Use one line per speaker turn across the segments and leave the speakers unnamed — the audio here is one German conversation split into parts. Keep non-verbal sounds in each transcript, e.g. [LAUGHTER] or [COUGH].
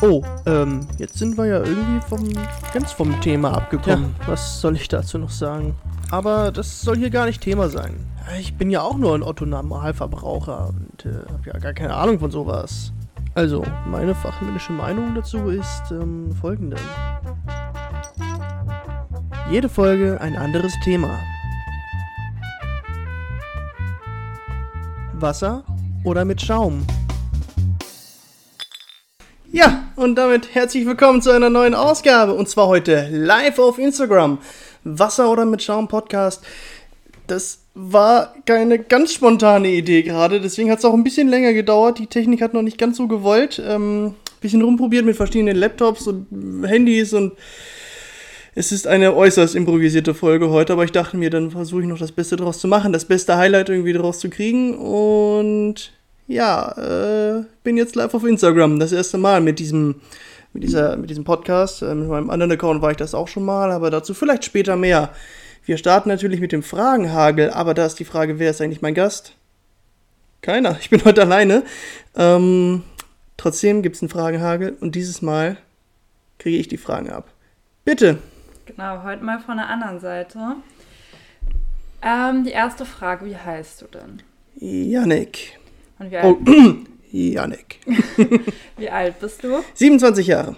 Oh, ähm, jetzt sind wir ja irgendwie vom, ganz vom Thema abgekommen. Ja. Was soll ich dazu noch sagen? Aber das soll hier gar nicht Thema sein. Ich bin ja auch nur ein Otto-Normalverbraucher und äh, habe ja gar keine Ahnung von sowas. Also, meine fachmännische Meinung dazu ist ähm, folgende. Jede Folge ein anderes Thema. Wasser oder mit Schaum? Ja, und damit herzlich willkommen zu einer neuen Ausgabe. Und zwar heute live auf Instagram. Wasser oder mit Schaum Podcast. Das war keine ganz spontane Idee gerade, deswegen hat es auch ein bisschen länger gedauert. Die Technik hat noch nicht ganz so gewollt. Ähm, bisschen rumprobiert mit verschiedenen Laptops und Handys und es ist eine äußerst improvisierte Folge heute, aber ich dachte mir, dann versuche ich noch das Beste draus zu machen, das beste Highlight irgendwie draus zu kriegen und ja, äh, bin jetzt live auf Instagram. Das erste Mal mit diesem, mit dieser, mit diesem Podcast. Äh, mit meinem anderen Account war ich das auch schon mal, aber dazu vielleicht später mehr. Wir starten natürlich mit dem Fragenhagel, aber da ist die Frage, wer ist eigentlich mein Gast? Keiner, ich bin heute alleine. Ähm, trotzdem gibt es einen Fragenhagel und dieses Mal kriege ich die Fragen ab. Bitte.
Genau, heute mal von der anderen Seite. Ähm, die erste Frage, wie heißt du denn?
Janik.
Und wie alt? Oh,
Janik. [LAUGHS]
wie alt bist du?
27 Jahre.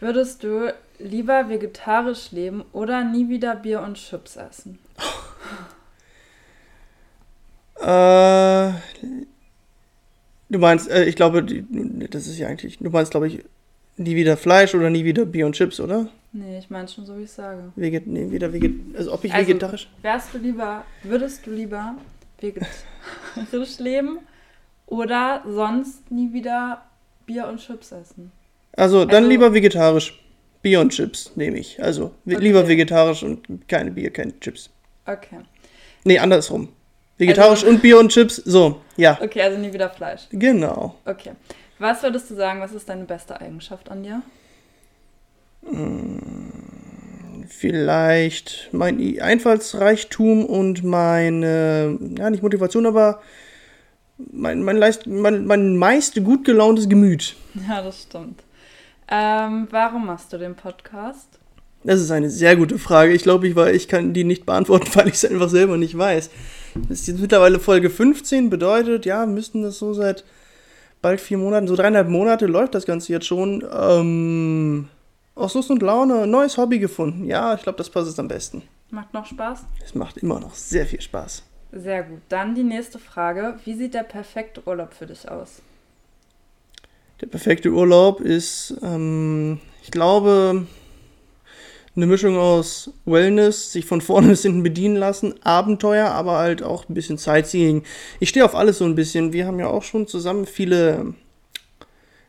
Würdest du lieber vegetarisch leben oder nie wieder Bier und Chips essen?
Äh, du meinst, äh, ich glaube, das ist ja eigentlich, du meinst, glaube ich, nie wieder Fleisch oder nie wieder Bier und Chips, oder?
Nee, ich meine schon so, wie ich sage.
Veget nee, wieder veget also ob ich also, vegetarisch.
Wärst du lieber, würdest du lieber vegetarisch leben oder sonst nie wieder Bier und Chips essen.
Also dann also, lieber vegetarisch. Bier und Chips nehme ich. Also okay. lieber vegetarisch und keine Bier, keine Chips.
Okay.
Nee, andersrum. Vegetarisch also, und Bier und Chips, so, ja.
Okay, also nie wieder Fleisch.
Genau.
Okay. Was würdest du sagen, was ist deine beste Eigenschaft an dir?
Hm, vielleicht mein Einfallsreichtum und meine, ja, nicht Motivation, aber mein, mein, Leist, mein, mein meist gut gelauntes Gemüt.
Ja, das stimmt. Ähm, warum machst du den Podcast?
Das ist eine sehr gute Frage. Ich glaube, ich, ich kann die nicht beantworten, [LAUGHS] weil ich es einfach selber nicht weiß. Das ist jetzt mittlerweile Folge 15, bedeutet, ja, müssten das so seit bald vier Monaten, so dreieinhalb Monate läuft das Ganze jetzt schon. Ähm, aus Lust und Laune, neues Hobby gefunden. Ja, ich glaube, das passt es am besten.
Macht noch Spaß?
Es macht immer noch sehr viel Spaß.
Sehr gut. Dann die nächste Frage. Wie sieht der perfekte Urlaub für dich aus?
Der perfekte Urlaub ist, ähm, ich glaube, eine Mischung aus Wellness, sich von vorne bis hinten bedienen lassen, Abenteuer, aber halt auch ein bisschen Sightseeing. Ich stehe auf alles so ein bisschen. Wir haben ja auch schon zusammen viele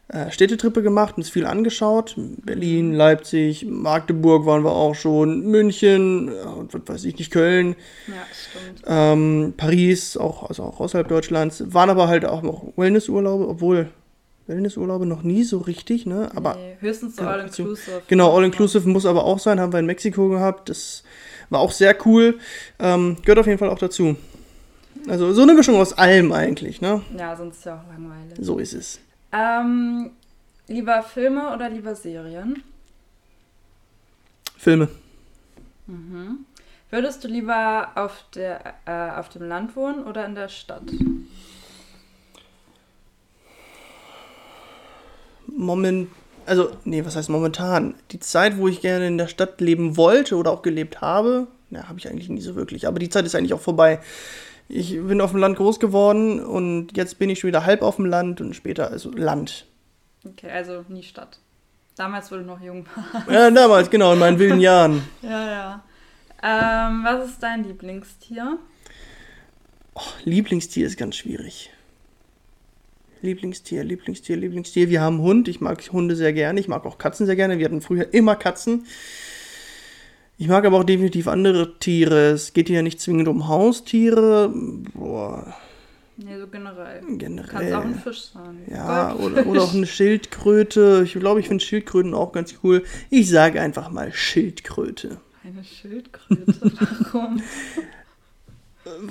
äh, Städtetrippe gemacht, uns viel angeschaut. Berlin, Leipzig, Magdeburg waren wir auch schon, München, äh, was weiß ich nicht, Köln.
Ja, stimmt.
Ähm, Paris, auch, also auch außerhalb Deutschlands. Waren aber halt auch noch Wellnessurlaube, obwohl Wellnessurlaube noch nie so richtig, ne? Aber
nee, höchstens so All-Inclusive.
Genau, All-Inclusive muss aber auch sein, haben wir in Mexiko gehabt. Das war auch sehr cool. Ähm, gehört auf jeden Fall auch dazu. Also so eine Mischung aus allem eigentlich, ne?
Ja, sonst ist ja auch langweilig.
So ist es.
Ähm, lieber Filme oder lieber Serien?
Filme.
Mhm. Würdest du lieber auf, der, äh, auf dem Land wohnen oder in der Stadt?
Moment, also, nee, was heißt momentan? Die Zeit, wo ich gerne in der Stadt leben wollte oder auch gelebt habe, na, habe ich eigentlich nie so wirklich. Aber die Zeit ist eigentlich auch vorbei ich bin auf dem Land groß geworden und jetzt bin ich schon wieder halb auf dem Land und später also Land.
Okay, also nie Stadt. Damals, wo du noch jung warst.
Ja, damals, genau, in meinen wilden Jahren. [LAUGHS]
ja, ja. Ähm, was ist dein Lieblingstier?
Oh, Lieblingstier ist ganz schwierig. Lieblingstier, Lieblingstier, Lieblingstier. Wir haben Hund. Ich mag Hunde sehr gerne. Ich mag auch Katzen sehr gerne. Wir hatten früher immer Katzen. Ich mag aber auch definitiv andere Tiere. Es geht hier nicht zwingend um Haustiere. Boah.
Nee, so generell.
Generell.
Kann auch ein Fisch sein.
Ja, oder, oder auch eine [LAUGHS] Schildkröte. Ich glaube, ich finde Schildkröten auch ganz cool. Ich sage einfach mal Schildkröte.
Eine Schildkröte? [LAUGHS] Warum?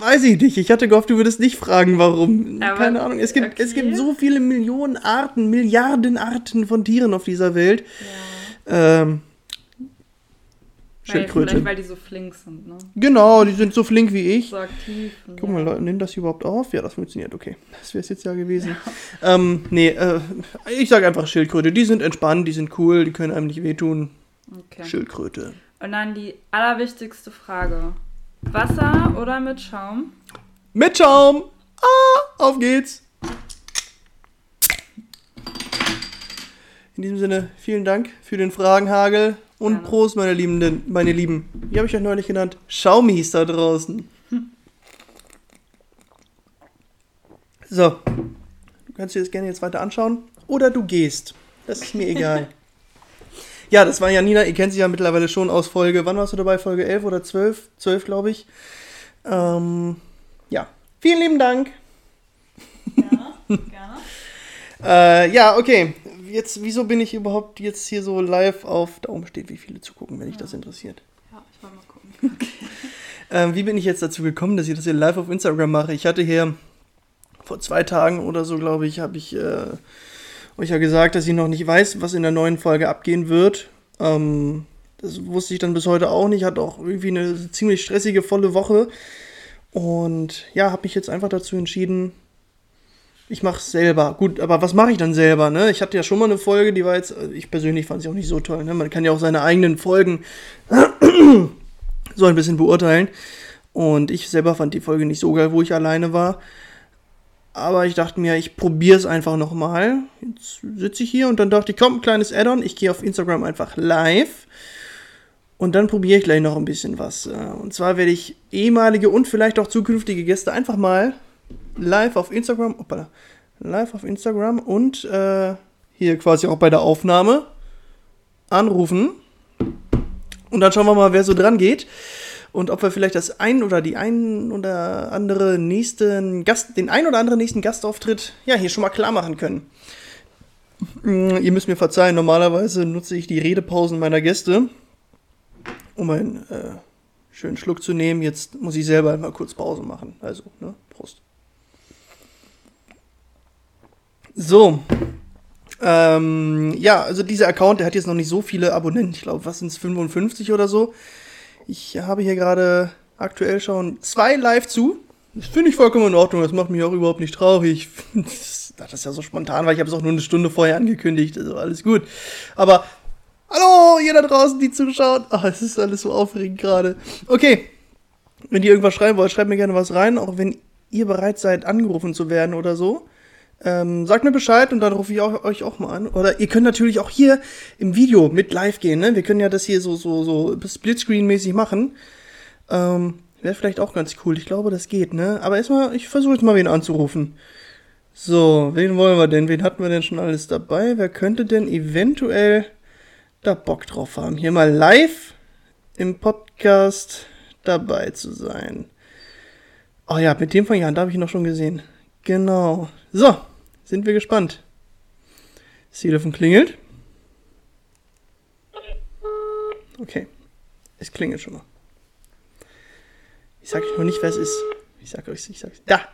Weiß ich nicht. Ich hatte gehofft, du würdest nicht fragen, warum.
Aber-
Keine Ahnung. Es gibt,
okay.
es gibt so viele Millionen Arten, Milliarden Arten von Tieren auf dieser Welt. Ähm,
Weil,
Schildkröte.
vielleicht, weil die so flink sind, ne?
Genau, die sind so flink wie ich.
So aktiv.
Guck
ja.
mal, Leute, nehmen das überhaupt auf? Ja, das funktioniert, okay. Das wäre es jetzt ja gewesen. ähm, nee, äh, ich sage einfach Schildkröte. Die sind entspannt, die sind cool, die können einem nicht wehtun.
Okay.
Schildkröte.
Und dann die allerwichtigste Frage. Wasser oder mit Schaum?
Mit Schaum! Ah, auf geht's! In diesem Sinne, vielen Dank für den Fragenhagel und
Gerne.
Prost, meine Liebenden, meine Lieben. Wie habe ich euch neulich genannt? Schaumis da draußen. So, du kannst dir das gerne jetzt weiter anschauen oder du gehst. Das ist mir egal. [LAUGHS] ja, das war Janina, ihr kennt sie ja mittlerweile schon aus Folge, wann warst du dabei? Folge 11 oder 12? 12, glaube ich. Ähm, ja, vielen lieben Dank.
Ja, gerne. [LAUGHS]
Äh, ja, okay. Jetzt, wieso bin ich überhaupt jetzt hier so live auf. Da oben steht, wie viele zugucken, wenn dich das interessiert.
Ja, ich wollte mal gucken. [LAUGHS]
Ähm, wie bin ich jetzt dazu gekommen, dass ich das hier live auf Instagram mache? Ich hatte hier vor zwei Tagen oder so, glaube ich, habe ich äh, euch ja gesagt, dass ich noch nicht weiß, was in der neuen Folge abgehen wird. Ähm, das wusste ich dann bis heute auch nicht. Hatte auch irgendwie eine ziemlich stressige, volle Woche. Und ja, habe mich jetzt einfach dazu entschieden, ich mache es selber. Gut, aber was mache ich dann selber? Ne? Ich hatte ja schon mal eine Folge, die war jetzt, äh, ich persönlich fand sie auch nicht so toll. Ne? Man kann ja auch seine eigenen Folgen [CLEARS THROAT] so ein bisschen beurteilen. Und ich selber fand die Folge nicht so geil, wo ich alleine war. Aber ich dachte mir, ich probiere es einfach nochmal. Jetzt sitze ich hier und dann dachte ich, komm, kleines Add-on, ich gehe auf Instagram einfach live. Und dann probiere ich gleich noch ein bisschen was. Äh, Und zwar werde ich ehemalige und vielleicht auch zukünftige Gäste einfach mal live auf Instagram, hoppala, live auf Instagram und äh, hier quasi auch bei der Aufnahme anrufen. Und dann schauen wir mal, wer so dran geht. Und ob wir vielleicht das ein oder die ein oder andere nächsten Gast, den ein oder anderen nächsten Gastauftritt, ja, hier schon mal klar machen können. Mm, Ihr müsst mir verzeihen, normalerweise nutze ich die Redepausen meiner Gäste, um einen äh, schönen Schluck zu nehmen. Jetzt muss ich selber mal kurz Pause machen. Also, ne, Prost. So. Ähm, ja, also dieser Account, der hat jetzt noch nicht so viele Abonnenten. Ich glaube, was sind es, 55 oder so. Ich habe hier gerade aktuell schon zwei live zu. Das finde ich vollkommen in Ordnung. Das macht mich auch überhaupt nicht traurig. Das, das ist ja so spontan, weil ich habe es auch nur eine Stunde vorher angekündigt. Also alles gut. Aber hallo, ihr da draußen, die zuschaut. Ach, es ist alles so aufregend gerade. Okay. Wenn ihr irgendwas schreiben wollt, schreibt mir gerne was rein. Auch wenn ihr bereit seid, angerufen zu werden oder so. Ähm, sagt mir Bescheid und dann rufe ich auch, euch auch mal an. Oder ihr könnt natürlich auch hier im Video mit live gehen. Ne? Wir können ja das hier so, so, so Splitscreen-mäßig machen. Ähm, Wäre vielleicht auch ganz cool. Ich glaube, das geht, ne? Aber erstmal, ich versuche jetzt mal wen anzurufen. So, wen wollen wir denn? Wen hatten wir denn schon alles dabei? Wer könnte denn eventuell da Bock drauf haben, hier mal live im Podcast dabei zu sein? Oh ja, mit dem von Jan, da habe ich ihn noch schon gesehen. Genau. So, sind wir gespannt. Das Telefon klingelt. Okay, es klingelt schon mal. Ich sag euch noch nicht, wer es ist. Ich sag euch, ich sag's. Da!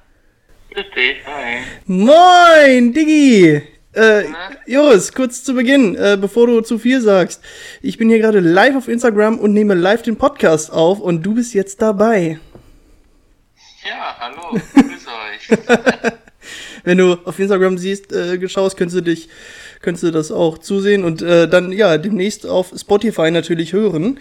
Grüß dich, hi.
Moin, Diggi! Äh, Joris, kurz zu Beginn, äh, bevor du zu viel sagst. Ich bin hier gerade live auf Instagram und nehme live den Podcast auf und du bist jetzt dabei.
Ja, hallo, grüß euch. [LAUGHS]
Wenn du auf Instagram siehst, äh, schaust, könntest du dich, könntest du das auch zusehen und äh, dann ja demnächst auf Spotify natürlich hören.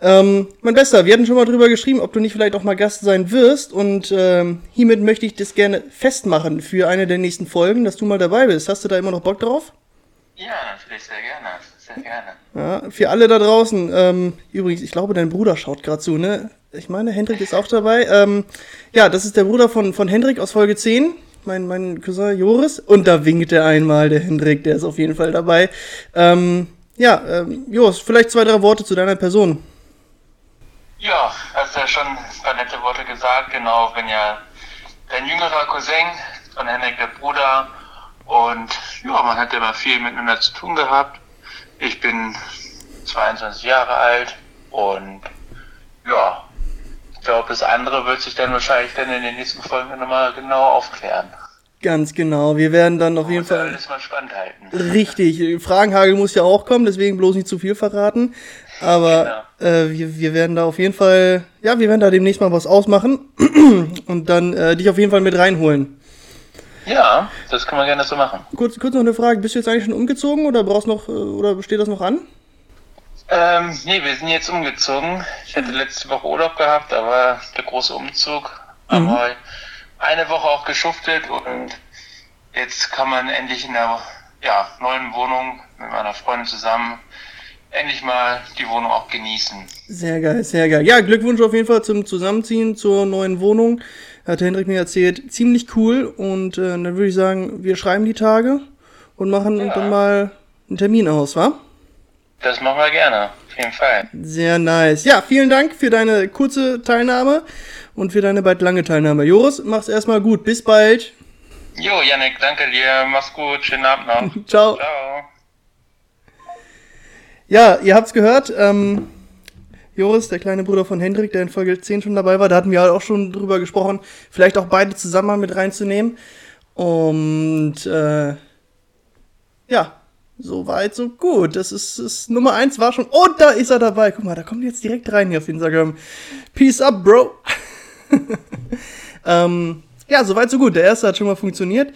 Ähm, mein Bester, wir hatten schon mal drüber geschrieben, ob du nicht vielleicht auch mal Gast sein wirst und ähm, hiermit möchte ich das gerne festmachen für eine der nächsten Folgen, dass du mal dabei bist. Hast du da immer noch Bock drauf?
Ja, natürlich, sehr gerne, sehr gerne.
Ja, für alle da draußen, ähm, übrigens, ich glaube, dein Bruder schaut gerade zu, ne? Ich meine, Hendrik ist auch dabei. Ähm, ja, das ist der Bruder von, von Hendrik aus Folge 10, mein, mein Cousin Joris. Und da winkt er einmal, der Hendrik, der ist auf jeden Fall dabei. Ähm, ja, ähm, Joris, vielleicht zwei, drei Worte zu deiner Person.
Ja, hast ja schon ein paar nette Worte gesagt, genau, bin ja dein jüngerer Cousin von Henrik, der Bruder. Und ja, man hat immer viel miteinander zu tun gehabt. Ich bin 22 Jahre alt und ja, Ja, ob das andere wird sich dann wahrscheinlich dann in den nächsten Folgen nochmal genau aufklären.
Ganz genau. Wir werden dann auf jeden Fall.
alles mal spannend halten.
Richtig. Fragenhagel muss ja auch kommen, deswegen bloß nicht zu viel verraten. Aber äh, wir, wir werden da auf jeden Fall, ja, wir werden da demnächst mal was ausmachen [CLEARS THROAT] und dann äh, dich auf jeden Fall mit reinholen.
Ja, das können wir gerne so machen.
Kurz, kurz noch eine Frage. Bist du jetzt eigentlich schon umgezogen oder brauchst noch, äh, oder steht das noch an?
Ähm, nee, wir sind jetzt umgezogen. Ich hatte letzte Woche Urlaub gehabt, war der große Umzug.
Mhm.
Aber eine Woche auch geschuftet und jetzt kann man endlich in der ja, neuen Wohnung mit meiner Freundin zusammen endlich mal die Wohnung auch genießen.
Sehr geil, sehr geil. Ja, Glückwunsch auf jeden Fall zum Zusammenziehen zur neuen Wohnung. Hat der Hendrik mir erzählt. Ziemlich cool. Und äh, dann würde ich sagen, wir schreiben die Tage und machen
Ja.
dann mal einen Termin aus, wa?
Das machen wir gerne, auf jeden Fall.
Sehr nice. Ja, vielen Dank für deine kurze Teilnahme und für deine bald lange Teilnahme. Joris, mach's erstmal gut. Bis bald.
Jo, Janik, danke dir. Mach's gut. Schönen Abend noch.
Ciao. [LAUGHS]
Ciao.
Ja, ihr habt's gehört. Ähm, Joris, der kleine Bruder von Hendrik, der in Folge 10 schon dabei war, da hatten wir halt auch schon drüber gesprochen, vielleicht auch beide zusammen mal mit reinzunehmen. Und äh, ja, so weit, so gut. Das ist, ist Nummer eins war schon. Und da ist er dabei. Guck mal, da kommt jetzt direkt rein hier auf Instagram. Peace up, Bro. [LAUGHS] ähm, ja, so weit, so gut. Der erste hat schon mal funktioniert.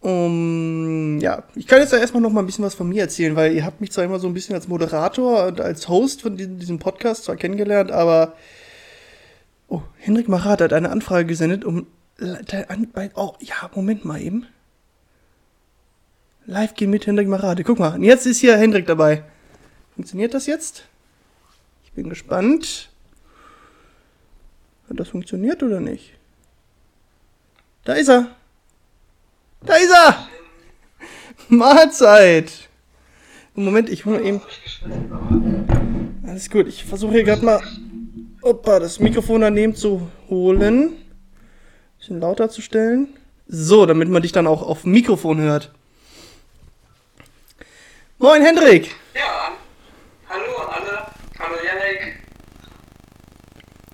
Um, ja, ich kann jetzt ja erstmal noch mal ein bisschen was von mir erzählen, weil ihr habt mich zwar immer so ein bisschen als Moderator und als Host von diesem, Podcast zwar kennengelernt, aber oh, Henrik Marat hat eine Anfrage gesendet, um bei, oh, ja, Moment mal eben. Live gehen mit Hendrik Marade. Guck mal, jetzt ist hier Hendrik dabei. Funktioniert das jetzt? Ich bin gespannt. Hat das funktioniert oder nicht? Da ist er. Da ist er! [LAUGHS] Mahlzeit! Moment, ich hole eben. Alles gut, ich versuche hier gerade mal opa, das Mikrofon daneben zu holen. Bisschen lauter zu stellen. So, damit man dich dann auch auf Mikrofon hört. Moin Hendrik!
Ja, hallo an alle. Hallo Yannick.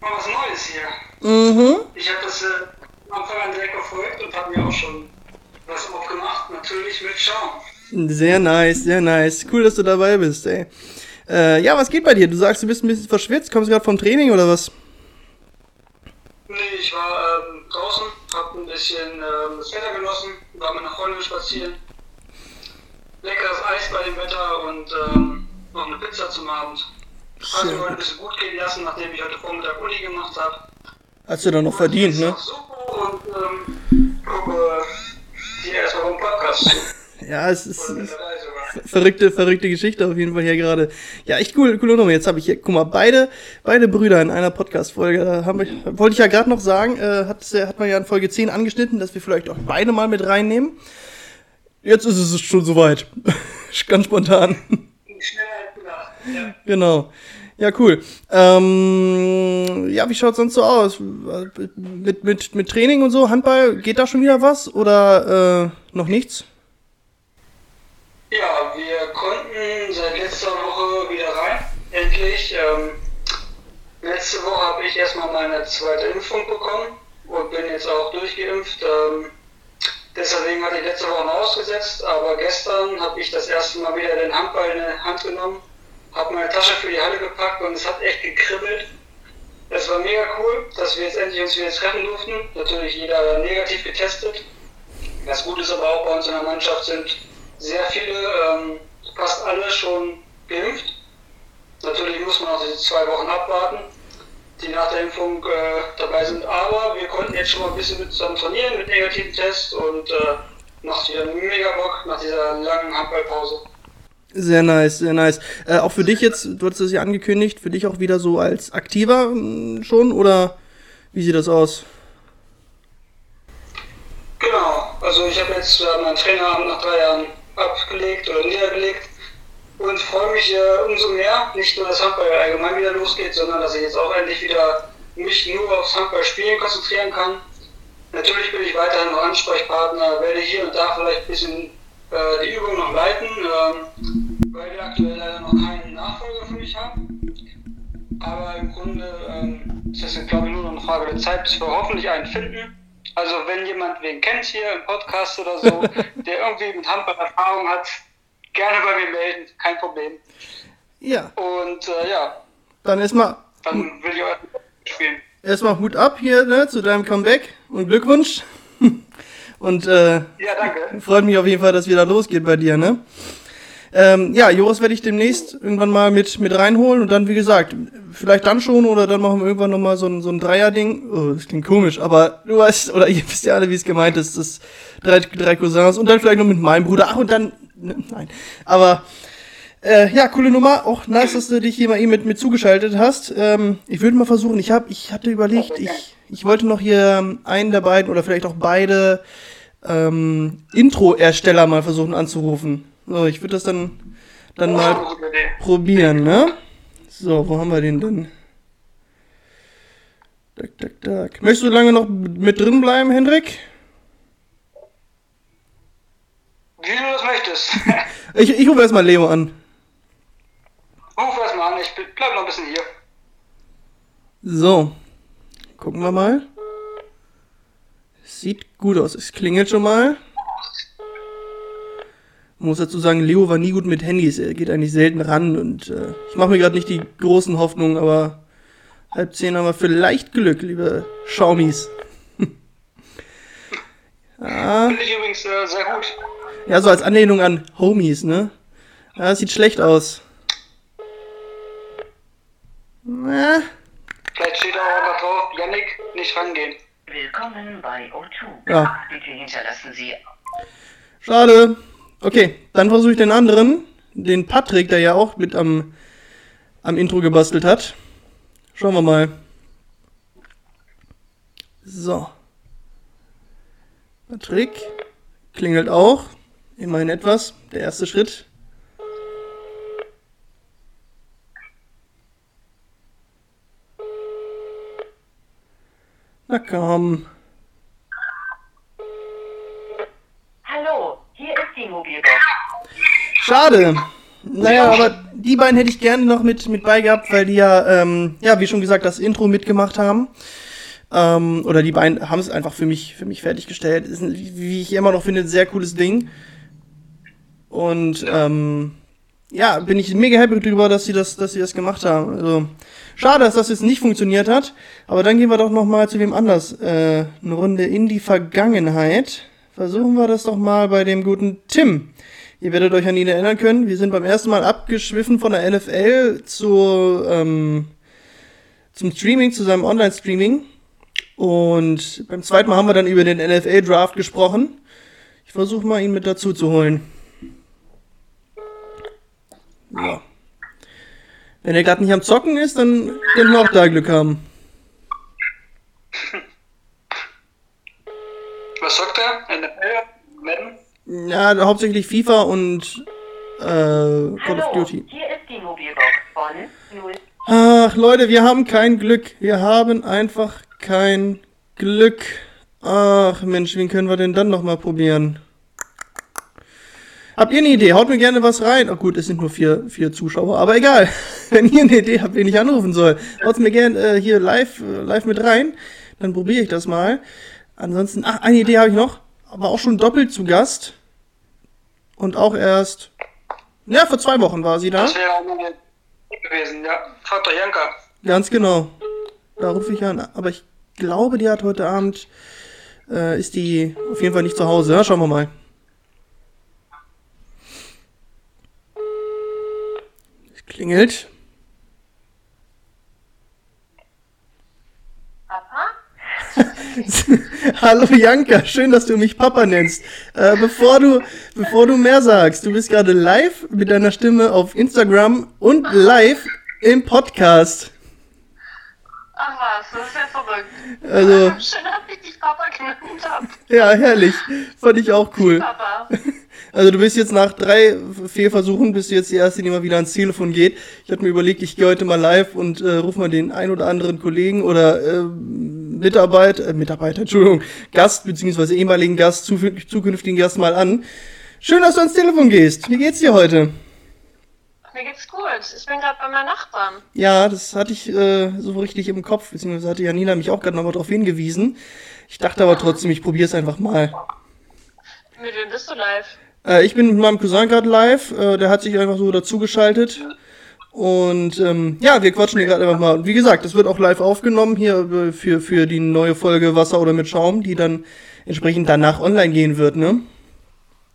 Mal was Neues hier.
Mhm.
Ich habe das äh, am Anfang an direkt verfolgt und habe mir auch schon was aufgemacht. Natürlich mit Schaum.
Sehr nice, sehr nice. Cool, dass du dabei bist, ey. Äh, ja, was geht bei dir? Du sagst, du bist ein bisschen verschwitzt. Kommst du gerade vom Training oder was?
Nee, ich war ähm, draußen, habe ein bisschen ähm, das Wetter genossen, war mit einer Freundin spazieren. Leckeres Eis bei dem Wetter und ähm, noch eine Pizza zum Abend. Hat mir heute ein bisschen gut gehen lassen, nachdem ich heute Vormittag Uni gemacht habe.
Hast du dann noch verdient, ne?
Super und ähm, gucke dir erstmal vom Podcast zu. [LAUGHS]
Ja, es ist, ist verrückte, verrückte Geschichte auf jeden Fall hier gerade. Ja, echt cool, coole Nummer. Jetzt habe ich hier, guck mal, beide, beide Brüder in einer Podcast-Folge. Wir, wollte ich ja gerade noch sagen, äh, hat, hat man ja in Folge 10 angeschnitten, dass wir vielleicht auch beide mal mit reinnehmen. Jetzt ist es schon soweit. [LAUGHS] Ganz spontan.
Schneller als gedacht. Ja.
Genau. Ja, cool. Ähm, ja, wie schaut's sonst so aus? Mit, mit, mit Training und so, Handball, geht da schon wieder was oder äh, noch nichts?
Ja, wir konnten seit letzter Woche wieder rein, endlich. Ähm, letzte Woche habe ich erstmal meine zweite Impfung bekommen und bin jetzt auch durchgeimpft. Ähm, deswegen hatte ich letzte Woche noch ausgesetzt, aber gestern habe ich das erste Mal wieder den Handball in die Hand genommen, habe meine Tasche für die Halle gepackt und es hat echt gekribbelt. Es war mega cool, dass wir jetzt endlich uns wieder treffen durften. Natürlich jeder negativ getestet. Das Gute ist aber auch bei uns in der Mannschaft sind sehr viele, ähm, fast alle schon geimpft. Natürlich muss man auch diese zwei Wochen abwarten, die nach der Impfung äh, dabei sind. Aber wir konnten jetzt schon mal ein bisschen mit zusammen trainieren mit negativen Tests und äh, macht wieder mega Bock nach dieser langen Handballpause.
Sehr nice, sehr nice. Äh, auch für dich jetzt, du hattest es ja angekündigt, für dich auch wieder so als Aktiver mh, schon oder wie sieht das aus?
Genau, also ich habe jetzt äh, meinen Traineramt nach drei Jahren abgelegt oder niedergelegt und freue mich äh, umso mehr, nicht nur, dass Handball allgemein wieder losgeht, sondern dass ich jetzt auch endlich wieder mich nur aufs Handballspielen konzentrieren kann. Natürlich bin ich weiterhin noch Ansprechpartner, werde hier und da vielleicht ein bisschen äh, die Übung noch leiten, ähm, weil wir aktuell leider noch keinen Nachfolger für mich haben. Aber im Grunde ähm, Es ist, glaube ich, nur noch eine Frage der Zeit, bis wir hoffentlich einen finden. Also wenn jemand wen kennt hier im Podcast oder so, [LAUGHS] der irgendwie mit Handball Erfahrung hat, gerne bei mir melden, kein Problem.
Ja,
Und äh, ja,
dann erstmal
dann will ich euch spielen.
erstmal Hut ab hier ne, zu deinem Comeback und Glückwunsch. [LAUGHS] Und äh,
Ja, danke.
freut mich auf jeden Fall, dass wieder losgeht bei dir, ne? Ähm, ja, Joris werde ich demnächst irgendwann mal mit, mit reinholen und dann, wie gesagt, vielleicht dann schon oder dann machen wir irgendwann nochmal so ein, so ein Dreier-Ding. Oh, das klingt komisch, aber du weißt, oder [LAUGHS] ihr wisst ja alle, wie es gemeint ist, das drei, drei Cousins und dann vielleicht noch mit meinem Bruder. Ach, und dann, nein, aber äh, ja, coole Nummer. Auch nice, dass du dich hier mal eben mit, mit zugeschaltet hast. Ähm, ich würde mal versuchen, ich hab, ich hatte überlegt, ich, ich wollte noch hier ähm, einen der beiden oder vielleicht auch beide ähm, Intro-Ersteller mal versuchen anzurufen. So, ich würde das dann, dann
ist
mal probieren, ne? So, wo haben wir den denn? Tak, tak, tak. Möchtest du lange noch mit drin bleiben, Hendrik?
Wie du das möchtest. [LAUGHS]
Ich, ich rufe erstmal Leo an.
Ruf erstmal an, ich bleib noch ein bisschen hier.
So, gucken wir mal. Sieht gut aus. Es klingelt schon mal. Man muss dazu sagen, Leo war nie gut mit Handys. Er geht eigentlich selten ran und äh, ich mache mir gerade nicht die großen Hoffnungen, aber halb zehn haben wir vielleicht Glück, liebe Schaumis. ja, [LAUGHS]
Finde ich übrigens äh, sehr gut.
Ja, so als Anlehnung an Homies, ne? Ja, das sieht schlecht aus. Na,
Vielleicht steht auch noch drauf, Yannick, nicht rangehen.
Willkommen bei O2.
Ja.
Bitte hinterlassen Sie
Schade. Okay, dann versuche ich den anderen, den Patrick, der ja auch mit am, am Intro gebastelt hat. Schauen wir mal. So. Patrick klingelt auch. Immerhin etwas. Der erste Schritt. Na komm.
Hallo, hier ist die Mobilbox.
Schade. Naja, aber die beiden hätte ich gerne noch mit, mit bei gehabt, weil die ja, ähm, ja, wie schon gesagt, das Intro mitgemacht haben. Ähm, oder die beiden haben es einfach für mich, für mich fertiggestellt. Ist, wie ich immer noch finde, ein sehr cooles Ding. Und ähm, ja, bin ich mega happy drüber, dass sie das, dass sie das gemacht haben. Also schade, dass das jetzt nicht funktioniert hat. Aber dann gehen wir doch noch mal zu wem anders. Äh, eine Runde in die Vergangenheit. Versuchen wir das doch mal bei dem guten Tim. Ihr werdet euch an ihn erinnern können. Wir sind beim ersten Mal abgeschwiffen von der NFL zu, ähm, zum Streaming, zu seinem Online-Streaming. Und beim zweiten Mal haben wir dann über den NFL-Draft gesprochen. Ich versuche mal, ihn mit dazu zu holen. So. Wenn er gerade nicht am Zocken ist, dann könnten wir auch da Glück haben. [LAUGHS]
Was sagt er? NFL? Madden?
Ja, hauptsächlich FIFA und äh, Call of
Hallo,
Duty.
hier ist die Mobilbox von 0.
Ach, Leute, wir haben kein Glück. Wir haben einfach kein Glück. Ach, Mensch, wen können wir denn dann nochmal probieren? Habt ihr eine Idee? Haut mir gerne was rein. Ach gut, es sind nur vier, vier Zuschauer, aber egal. [LAUGHS] Wenn ihr eine Idee habt, wen ich anrufen soll, haut mir gerne äh, hier live, äh, live mit rein. Dann probiere ich das mal. Ansonsten, ach, eine Idee habe ich noch. Aber auch schon doppelt zu Gast. Und auch erst, ja, vor zwei Wochen war sie da.
Das wäre auch meine gewesen, ja. Doch Janka.
Ganz genau. Da rufe ich an. Aber ich glaube, die hat heute Abend, äh, ist die auf jeden Fall nicht zu Hause. Ja, schauen wir mal. Klingelt.
Papa? [LAUGHS]
Hallo Janka, schön, dass du mich Papa nennst. Äh, bevor du, bevor du mehr sagst, du bist gerade live mit deiner Stimme auf Instagram und live im Podcast.
Ach was, das ist ja verrückt.
Also, [LAUGHS]
Schön, dass ich dich Papa genannt habe.
ja, herrlich. Fand ich auch cool.
Papa.
Also du bist jetzt nach drei Fehlversuchen, bist du jetzt die erste, die mal wieder ans Telefon geht. Ich hatte mir überlegt, ich gehe heute mal live und äh, rufe mal den ein oder anderen Kollegen oder äh, Mitarbeiter, äh, Mitarbeiter, Entschuldigung, Gast beziehungsweise ehemaligen Gast, zukün- zukünftigen Gast mal an. Schön, dass du ans Telefon gehst. Wie geht's dir heute?
mir geht's gut. Ich bin gerade bei meinen Nachbarn.
Ja, das hatte ich äh, so richtig im Kopf, beziehungsweise hatte Janina mich auch gerade nochmal darauf hingewiesen. Ich dachte aber trotzdem, ich probiere es einfach mal.
Mit wem bist du live?
Äh, ich bin mit meinem Cousin gerade live, äh, der hat sich einfach so dazugeschaltet. Und ähm, ja, wir quatschen hier gerade einfach mal. Und wie gesagt, das wird auch live aufgenommen hier äh, für, für die neue Folge Wasser oder mit Schaum, die dann entsprechend danach online gehen wird, ne?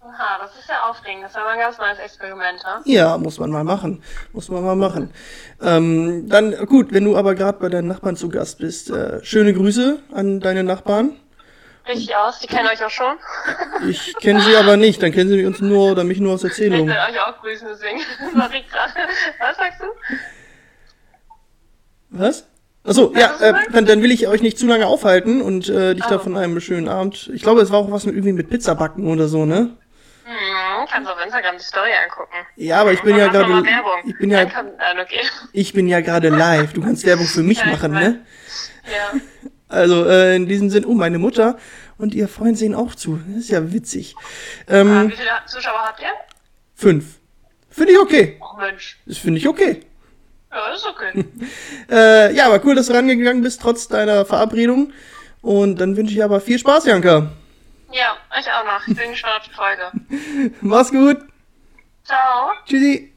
Aha, das ist ja aufregend. Das war mal ein ganz neues Experiment, ne?
Ja, muss man mal machen. Muss man mal machen. Ähm, dann, gut, wenn du aber gerade bei deinen Nachbarn zu Gast bist, äh, schöne Grüße an deine Nachbarn.
Richtig aus. Die kennen euch auch schon.
Ich kenne sie aber nicht, dann kennen sie uns nur oder mich nur aus
Ich
Erzählungen.
will euch auch grüßen, deswegen. [LAUGHS] Sorry gerade. Was sagst du?
Was? Achso, ja, äh, dann, dann will ich euch nicht zu lange aufhalten und äh, dich da
Oh.
von einem schönen Abend. Ich glaube, es war auch was mit irgendwie mit Pizza backen oder so, ne?
Hm, kannst auf Instagram die Story angucken.
Ja, aber ich bin ja
Mach doch
gerade ich bin ja
komm, nein, okay.
ich bin ja gerade live. Du kannst Werbung für mich
Ja, ich
machen, ne?
Ja.
Also äh, in diesem Sinn, oh, meine Mutter und ihr Freund sehen auch zu. Das ist ja witzig. Ähm,
Ah, wie viele Zuschauer habt ihr?
fünf. Finde ich okay.
Oh Mensch.
Das finde ich okay.
Ja, ist okay. [LAUGHS]
Äh, ja, aber cool, dass du rangegangen bist, trotz deiner Verabredung. Und dann wünsche ich aber viel Spaß, Janka.
ja, euch auch noch. Ich bin gespannt auf die Folge. [LAUGHS]
Mach's gut.
Ciao.
Tschüssi.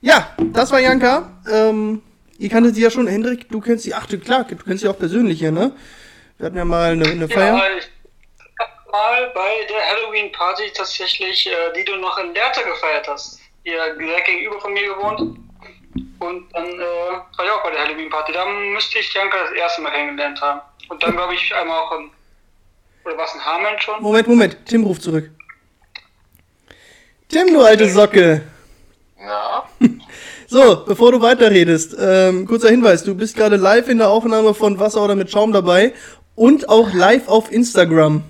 Ja, das war Janka. Ähm, ihr kanntet sie ja schon. Hendrik, du kennst sie. Ach, du, klar, du kennst sie auch persönlich hier, ne? Wir hatten ja mal eine, eine Feier.
Ja, ich hab mal bei der Halloween-Party tatsächlich, äh, die du noch in Lehrte gefeiert hast. Ihr direkt gegenüber von mir gewohnt. Und dann äh, war ich auch bei der Halloween-Party. Da müsste ich Janka das erste Mal kennengelernt haben. Und dann glaube ich einmal auch in. Oder was in Hameln schon?
Moment, Moment. Tim ruft zurück. Tim, du alte Socke.
Ja, [LAUGHS]
So, bevor du weiterredest, ähm, kurzer Hinweis. Du bist gerade live in der Aufnahme von Wasser oder mit Schaum dabei. Und auch live auf Instagram.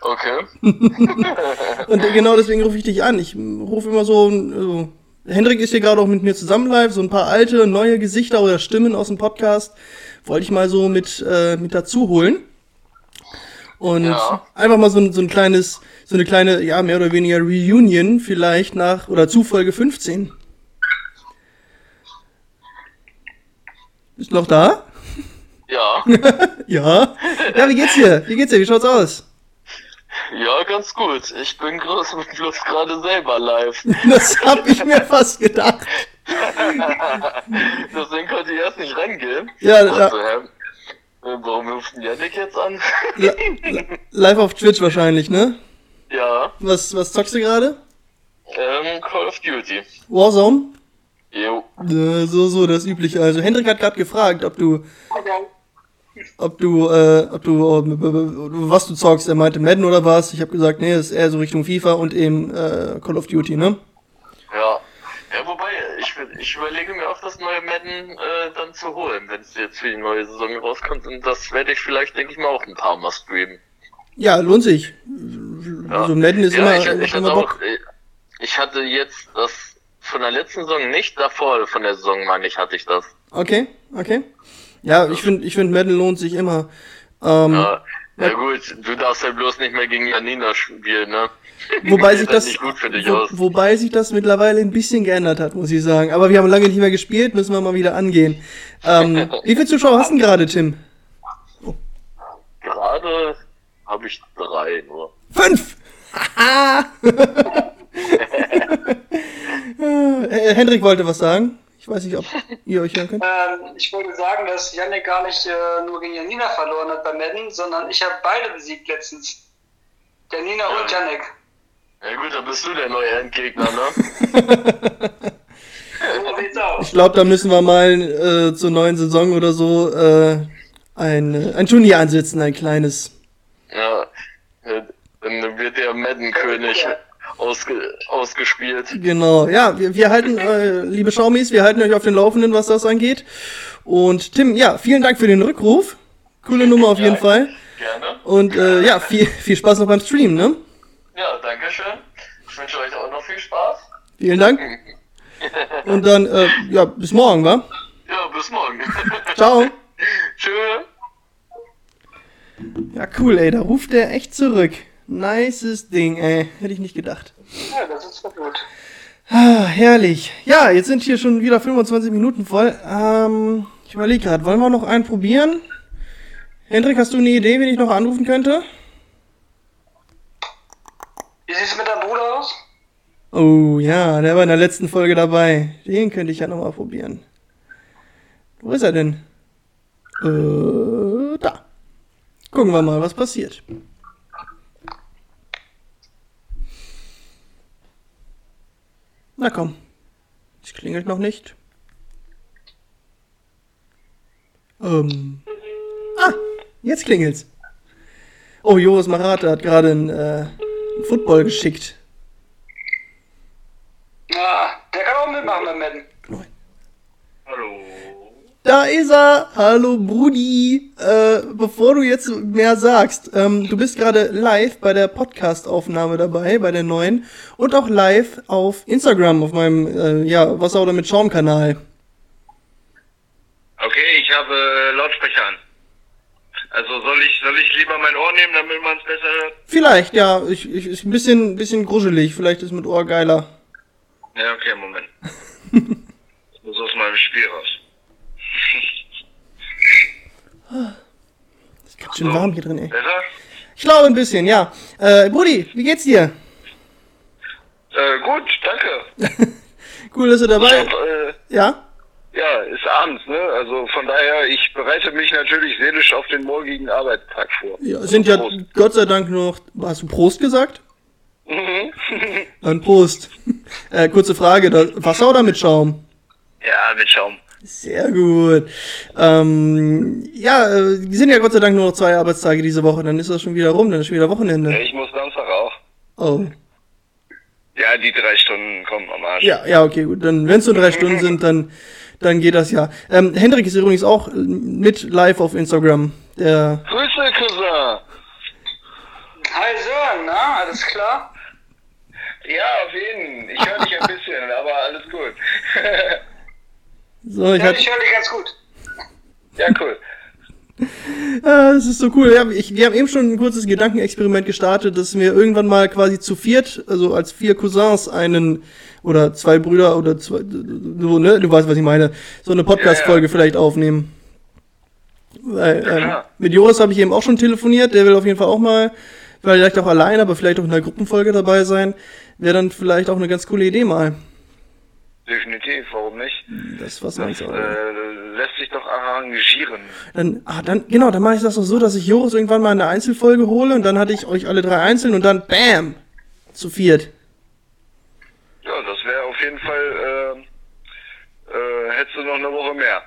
okay. [LAUGHS]
Und genau deswegen rufe ich dich an. Ich rufe immer so, so. Hendrik ist hier gerade auch mit mir zusammen live, so ein paar alte, neue Gesichter oder Stimmen aus dem Podcast wollte ich mal so mit, äh, mit dazu holen. Und
Ja.
einfach mal so ein, so ein kleines, so eine kleine, ja, mehr oder weniger Reunion vielleicht nach, oder zu Folge 15. Ist noch da? [LAUGHS]
Ja, [LAUGHS]
Ja. Ja, wie geht's dir? Wie geht's dir? Wie schaut's aus?
ja, ganz gut. Ich bin groß bloß gerade selber live. [LAUGHS]
Das hab ich mir fast gedacht.
Deswegen konnte ich erst nicht rangehen.
Ja, ja.
Also, hä? Äh, Warum ruft denn Yannick jetzt an?
Li- li- Live auf Twitch wahrscheinlich, ne?
ja,
Was, was zockst du gerade?
ähm, Call of Duty.
Warzone?
Jo.
Äh, so, so, das Übliche. Also Hendrik hat gerade gefragt, ob du, ob du, äh, ob du, äh, was du zockst. Er meinte Madden oder was. Ich habe gesagt, nee, das ist eher so Richtung FIFA und eben äh, Call of Duty, ne?
Ja. Ja, wobei, ich, ich überlege mir auch das neue Madden äh, dann zu holen, wenn es jetzt für die neue Saison rauskommt. Und das werde ich vielleicht, denke ich mal, auch ein paar Mal streamen.
Ja, lohnt sich. Also Madden ist
ja,
immer,
ich, ich,
immer Bock.
auch, äh, ich hatte jetzt das von der letzten Saison nicht, davor von der Saison, meine ich, hatte ich das.
Okay, okay. Ja, ich finde, ich finde Madden lohnt sich immer. Ähm,
Ja, ja gut, du darfst ja bloß nicht mehr gegen Janina spielen, ne? [LAUGHS]
Wobei sich
halt
das,
nicht gut für dich
wo,
aus.
wobei sich das mittlerweile ein bisschen geändert hat, muss ich sagen. Aber wir haben lange nicht mehr gespielt, müssen wir mal wieder angehen. Ähm, [LAUGHS] wie viele Zuschauer hast du gerade, Tim?
Gerade habe ich drei nur.
Fünf! [LAUGHS] Äh, Hendrik wollte was sagen. Ich weiß nicht, ob [LAUGHS] ihr euch hören könnt.
Ähm, ich wollte sagen, dass Yannick gar nicht äh, nur gegen Janina verloren hat bei Madden, sondern ich habe beide besiegt letztens. Janina und Yannick.
Ja gut, dann bist du der neue Endgegner, ne? [LAUGHS]
Ich glaube, da müssen wir mal äh, zur neuen Saison oder so äh, ein, ein Turnier ansetzen, ein kleines.
ja. äh, Dann wird der Madden-König ausge ausgespielt.
Genau, ja, wir, wir halten, äh, liebe Schaumis, wir halten euch auf den Laufenden, was das angeht. Und Tim, ja, vielen Dank für den Rückruf. Coole [LAUGHS] Nummer auf jeden
Ja.
Fall.
Gerne.
Und äh, ja, viel, viel Spaß noch beim Stream, ne?
Ja, danke schön. Ich wünsche euch auch noch viel Spaß.
Vielen Dank. [LAUGHS] Und dann, äh, ja, bis morgen, wa?
Ja, bis morgen. [LAUGHS]
Ciao.
Tschö.
Ja, cool, ey, da ruft der echt zurück. Nices Ding, ey. Hätte ich nicht gedacht.
Ja, das ist doch gut.
Ah, herrlich. Ja, jetzt sind hier schon wieder 25 Minuten voll. Ähm, ich überlege gerade, wollen wir noch einen probieren? Hendrik, hast du eine Idee, wen ich noch anrufen könnte?
Wie sieht es mit deinem Bruder aus?
Oh ja, der war in der letzten Folge dabei. Den könnte ich ja nochmal probieren. Wo ist er denn? Äh, da. Gucken wir mal, was passiert. Na komm. Es klingelt noch nicht. Ähm. Ah, jetzt klingelt's. Oh, Joris Marate hat gerade einen, äh, Football geschickt.
Ja, der kann auch mitmachen beim Madden.
Da ist er! Hallo Brudi! Äh, bevor du jetzt mehr sagst, ähm, du bist gerade live bei der Podcast-Aufnahme dabei, bei der neuen, und auch live auf Instagram, auf meinem, äh, ja, Wasser oder mit Schaum-Kanal.
Okay, ich habe äh, Lautsprecher an. Also soll ich soll ich lieber mein Ohr nehmen, damit man es besser hört?
Vielleicht, ja, ich, ich, ist ein bisschen, bisschen gruschelig, vielleicht ist mit Ohr geiler.
Ja, okay, Moment. [LAUGHS] ich muss aus meinem Spiel raus.
Ist ganz schön warm hier drin, ey.
Besser?
Ich glaube ein bisschen, ja. Äh, Brudi, wie geht's dir?
Äh, gut, danke. [LAUGHS]
Cool, dass du dabei
hab, äh,
Ja?
ja, ist abends, ne? Also von daher, ich bereite mich natürlich seelisch auf den morgigen Arbeitstag vor.
Ja, sind ja
Prost.
Gott sei Dank noch. Hast du Prost gesagt?
Mhm. [LAUGHS]
Dann Prost. Äh, kurze Frage, Wasser oder mit Schaum?
ja, mit Schaum.
Sehr gut. Ähm, ja, äh, sind ja Gott sei Dank nur noch zwei Arbeitstage diese Woche, dann ist das schon wieder rum, dann ist schon wieder Wochenende.
Ich muss Samstag auch.
Oh.
Ja, die drei Stunden kommen am Arsch.
Ja, ja, okay, gut. Dann, wenn es nur drei Stunden sind, dann, dann geht das ja. Ähm, Hendrik ist übrigens auch mit live auf Instagram. Der,
Grüße, Cousin.
Hi Sören, na, alles klar?
Ja, auf jeden. Ich höre dich ein bisschen, aber alles gut. [LAUGHS]
so, ich
Ja, ich höre dich ganz gut.
ja, cool.
Ah, das ist so cool. Ja, ich, wir haben eben schon ein kurzes Gedankenexperiment gestartet, dass wir irgendwann mal quasi zu viert, also als vier Cousins einen oder zwei Brüder oder zwei, so, ne, du weißt, was ich meine, so eine Podcast-Folge
Ja, ja.
vielleicht aufnehmen. Weil, ähm, mit Joris habe ich eben auch schon telefoniert, der will auf jeden Fall auch mal, vielleicht auch allein, aber vielleicht auch in einer Gruppenfolge dabei sein. Wäre dann vielleicht auch eine ganz coole Idee mal.
Definitiv, warum nicht?
Das was du?
äh, lässt sich doch arrangieren.
Dann, ah, dann, genau, dann mache ich das doch so, dass ich Joris irgendwann mal eine Einzelfolge hole und dann hatte ich euch alle drei einzeln und dann BAM! Zu viert.
Ja, das wäre auf jeden Fall, äh, äh, hättest du noch eine Woche mehr.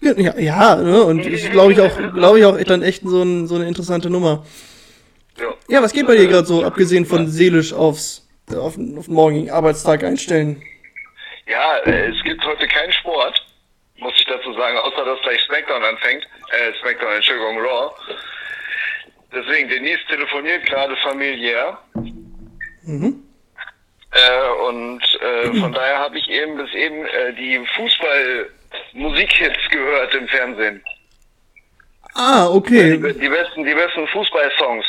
Ja, ja ne? und ist, glaube ich, auch, glaube ich, auch dann echt so, ein, so eine interessante Nummer.
Ja.
Ja, was geht bei dir gerade so, abgesehen von seelisch aufs, auf, auf morgigen Arbeitstag einstellen?
Ja, äh, es gibt heute keinen Sport, muss ich dazu sagen, außer dass gleich SmackDown anfängt. Äh, SmackDown, Entschuldigung, Raw. Deswegen, Denise telefoniert gerade familiär.
Mhm.
Äh, und äh, [CLEARS THROAT] von daher habe ich eben bis eben äh, die Fußball-Musikhits gehört im Fernsehen.
Ah,
Die,
okay.
die besten, die besten Fußball-Songs.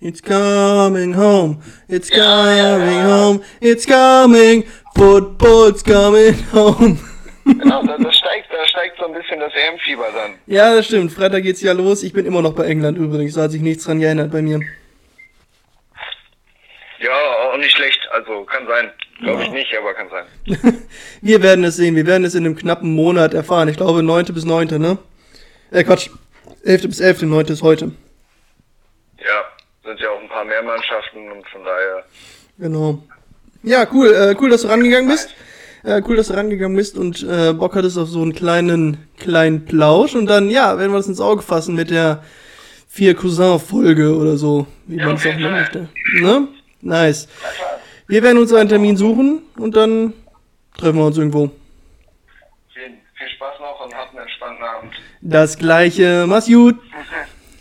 It's coming home, it's coming home, it's coming, football's coming home.
Genau, da, da steigt, da steigt so ein bisschen das EM-Fieber dann.
Ja, das stimmt. Freitag geht's ja los. Ich bin immer noch bei England übrigens. Da hat sich nichts dran geändert bei mir.
Ja, auch nicht schlecht. Also kann sein. Glaube ich nicht, aber kann sein. [LAUGHS]
Wir werden es sehen. Wir werden es in einem knappen Monat erfahren. Ich glaube 9. bis 9. ne? Äh, Quatsch. 11. bis 11. 9. ist heute.
Ja, sind ja auch ein paar mehr Mannschaften und von daher.
Genau. Ja, cool. Äh, cool, dass du rangegangen bist. Äh, cool, dass du rangegangen bist und äh, Bock hattest auf so einen kleinen, kleinen Plausch. Und dann, ja, werden wir das ins Auge fassen mit der vier Cousin-Folge oder so, wie
Ja,
man es auch nennen möchte. Ne? Nice. Wir werden uns einen Termin suchen und dann treffen wir uns irgendwo.
Viel, viel Spaß noch und habt einen entspannten Abend.
Das gleiche. Mach's gut.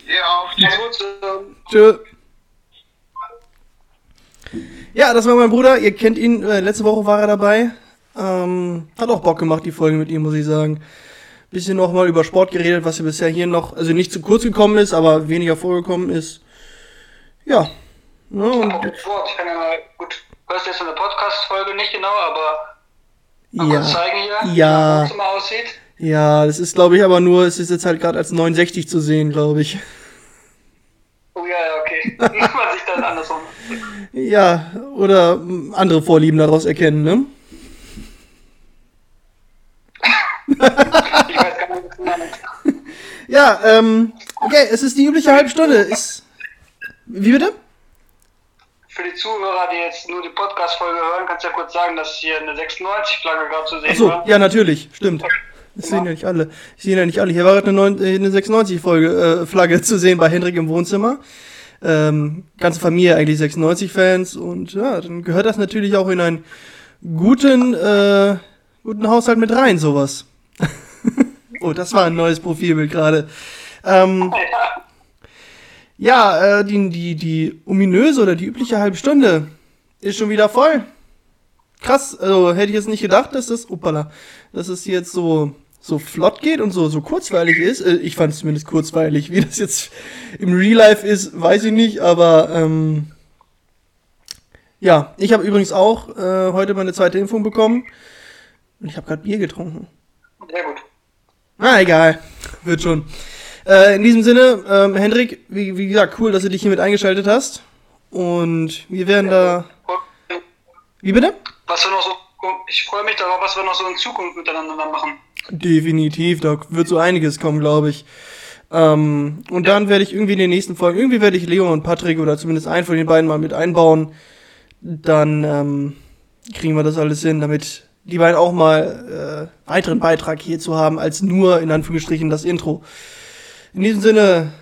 Ihr auch. Tschüss.
Tschö. Ja, das war mein Bruder. Ihr kennt ihn. Äh, letzte Woche war er dabei. Ähm, hat auch Bock gemacht, die Folge mit ihm, muss ich sagen. Bisschen noch mal über Sport geredet, was ja bisher hier noch, also nicht zu kurz gekommen ist, aber weniger vorgekommen ist. Ja, Ja, und,
Apropos Wort, ich kann ja mal, gut, hörst jetzt in der Podcast-Folge nicht genau, aber mal
ja,
zeigen hier, wie
Ja.
mein Wohnzimmer aussieht.
ja, das ist, glaube ich, aber nur, es ist jetzt halt gerade als 69 zu sehen, glaube ich.
Oh ja, ja, okay. [LAUGHS] Man sich dann andersrum.
Ja, oder mm, andere Vorlieben daraus erkennen, ne?
Ich weiß gar nicht, was du meinst.
Ja, ähm, okay, es ist die übliche Halbstunde. Ist. Wie bitte?
Für die Zuhörer, die jetzt nur die Podcast-Folge hören, kannst du ja kurz sagen, dass hier eine 96-Flagge gerade zu sehen
Achso,
war.
ja, natürlich, stimmt. Das sehen ja nicht alle. Das sehen ja nicht alle. Hier war gerade eine, äh, eine 96-Folge, äh, zu sehen bei Hendrik im Wohnzimmer. Ähm, ganze Familie eigentlich 96-Fans und ja, dann gehört das natürlich auch in einen guten, äh, guten Haushalt mit rein, sowas. [LAUGHS] oh, das war ein neues Profilbild gerade. Ähm, ja, äh, die, die, die ominöse oder die übliche halbe Stunde ist schon wieder voll. Krass, also hätte ich jetzt nicht gedacht, dass das, upala, dass es jetzt so, so flott geht und so, so kurzweilig ist. Äh, Ich fand es zumindest kurzweilig. Wie das jetzt im Real Life ist, weiß ich nicht, aber ähm, ja, ich habe übrigens auch äh, heute meine zweite Impfung bekommen und ich habe gerade Bier getrunken.
Sehr gut.
Na, egal. [LAUGHS] Wird schon. Äh, in diesem Sinne, ähm, Hendrik, wie, wie gesagt, cool, dass du dich hier mit eingeschaltet hast. Und wir werden da. Wie bitte?
Was wir noch so, ich freue mich darauf, was wir noch so in Zukunft miteinander machen.
Definitiv, da wird so einiges kommen, glaube ich. Ähm, und dann werde ich irgendwie in den nächsten Folgen, irgendwie werde ich Leo und Patrick oder zumindest einen von den beiden mal mit einbauen. Dann ähm, kriegen wir das alles hin, damit die beiden auch mal äh, weiteren Beitrag hierzu haben, als nur in Anführungsstrichen das Intro. In diesem Sinne,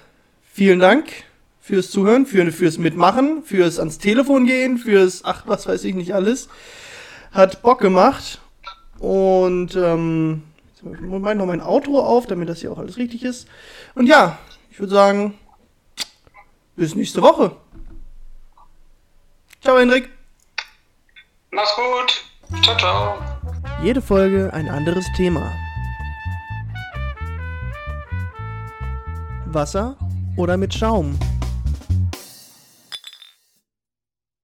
vielen Dank fürs Zuhören, für, fürs Mitmachen, fürs ans Telefon gehen, fürs, ach, was weiß ich nicht alles. Hat Bock gemacht. Und ähm, mache ich noch mein Outro auf, damit das hier auch alles richtig ist. Und ja, ich würde sagen, bis nächste Woche. Ciao, Hendrik.
Mach's gut. Ciao, ciao.
Jede Folge ein anderes Thema. Wasser oder mit Schaum?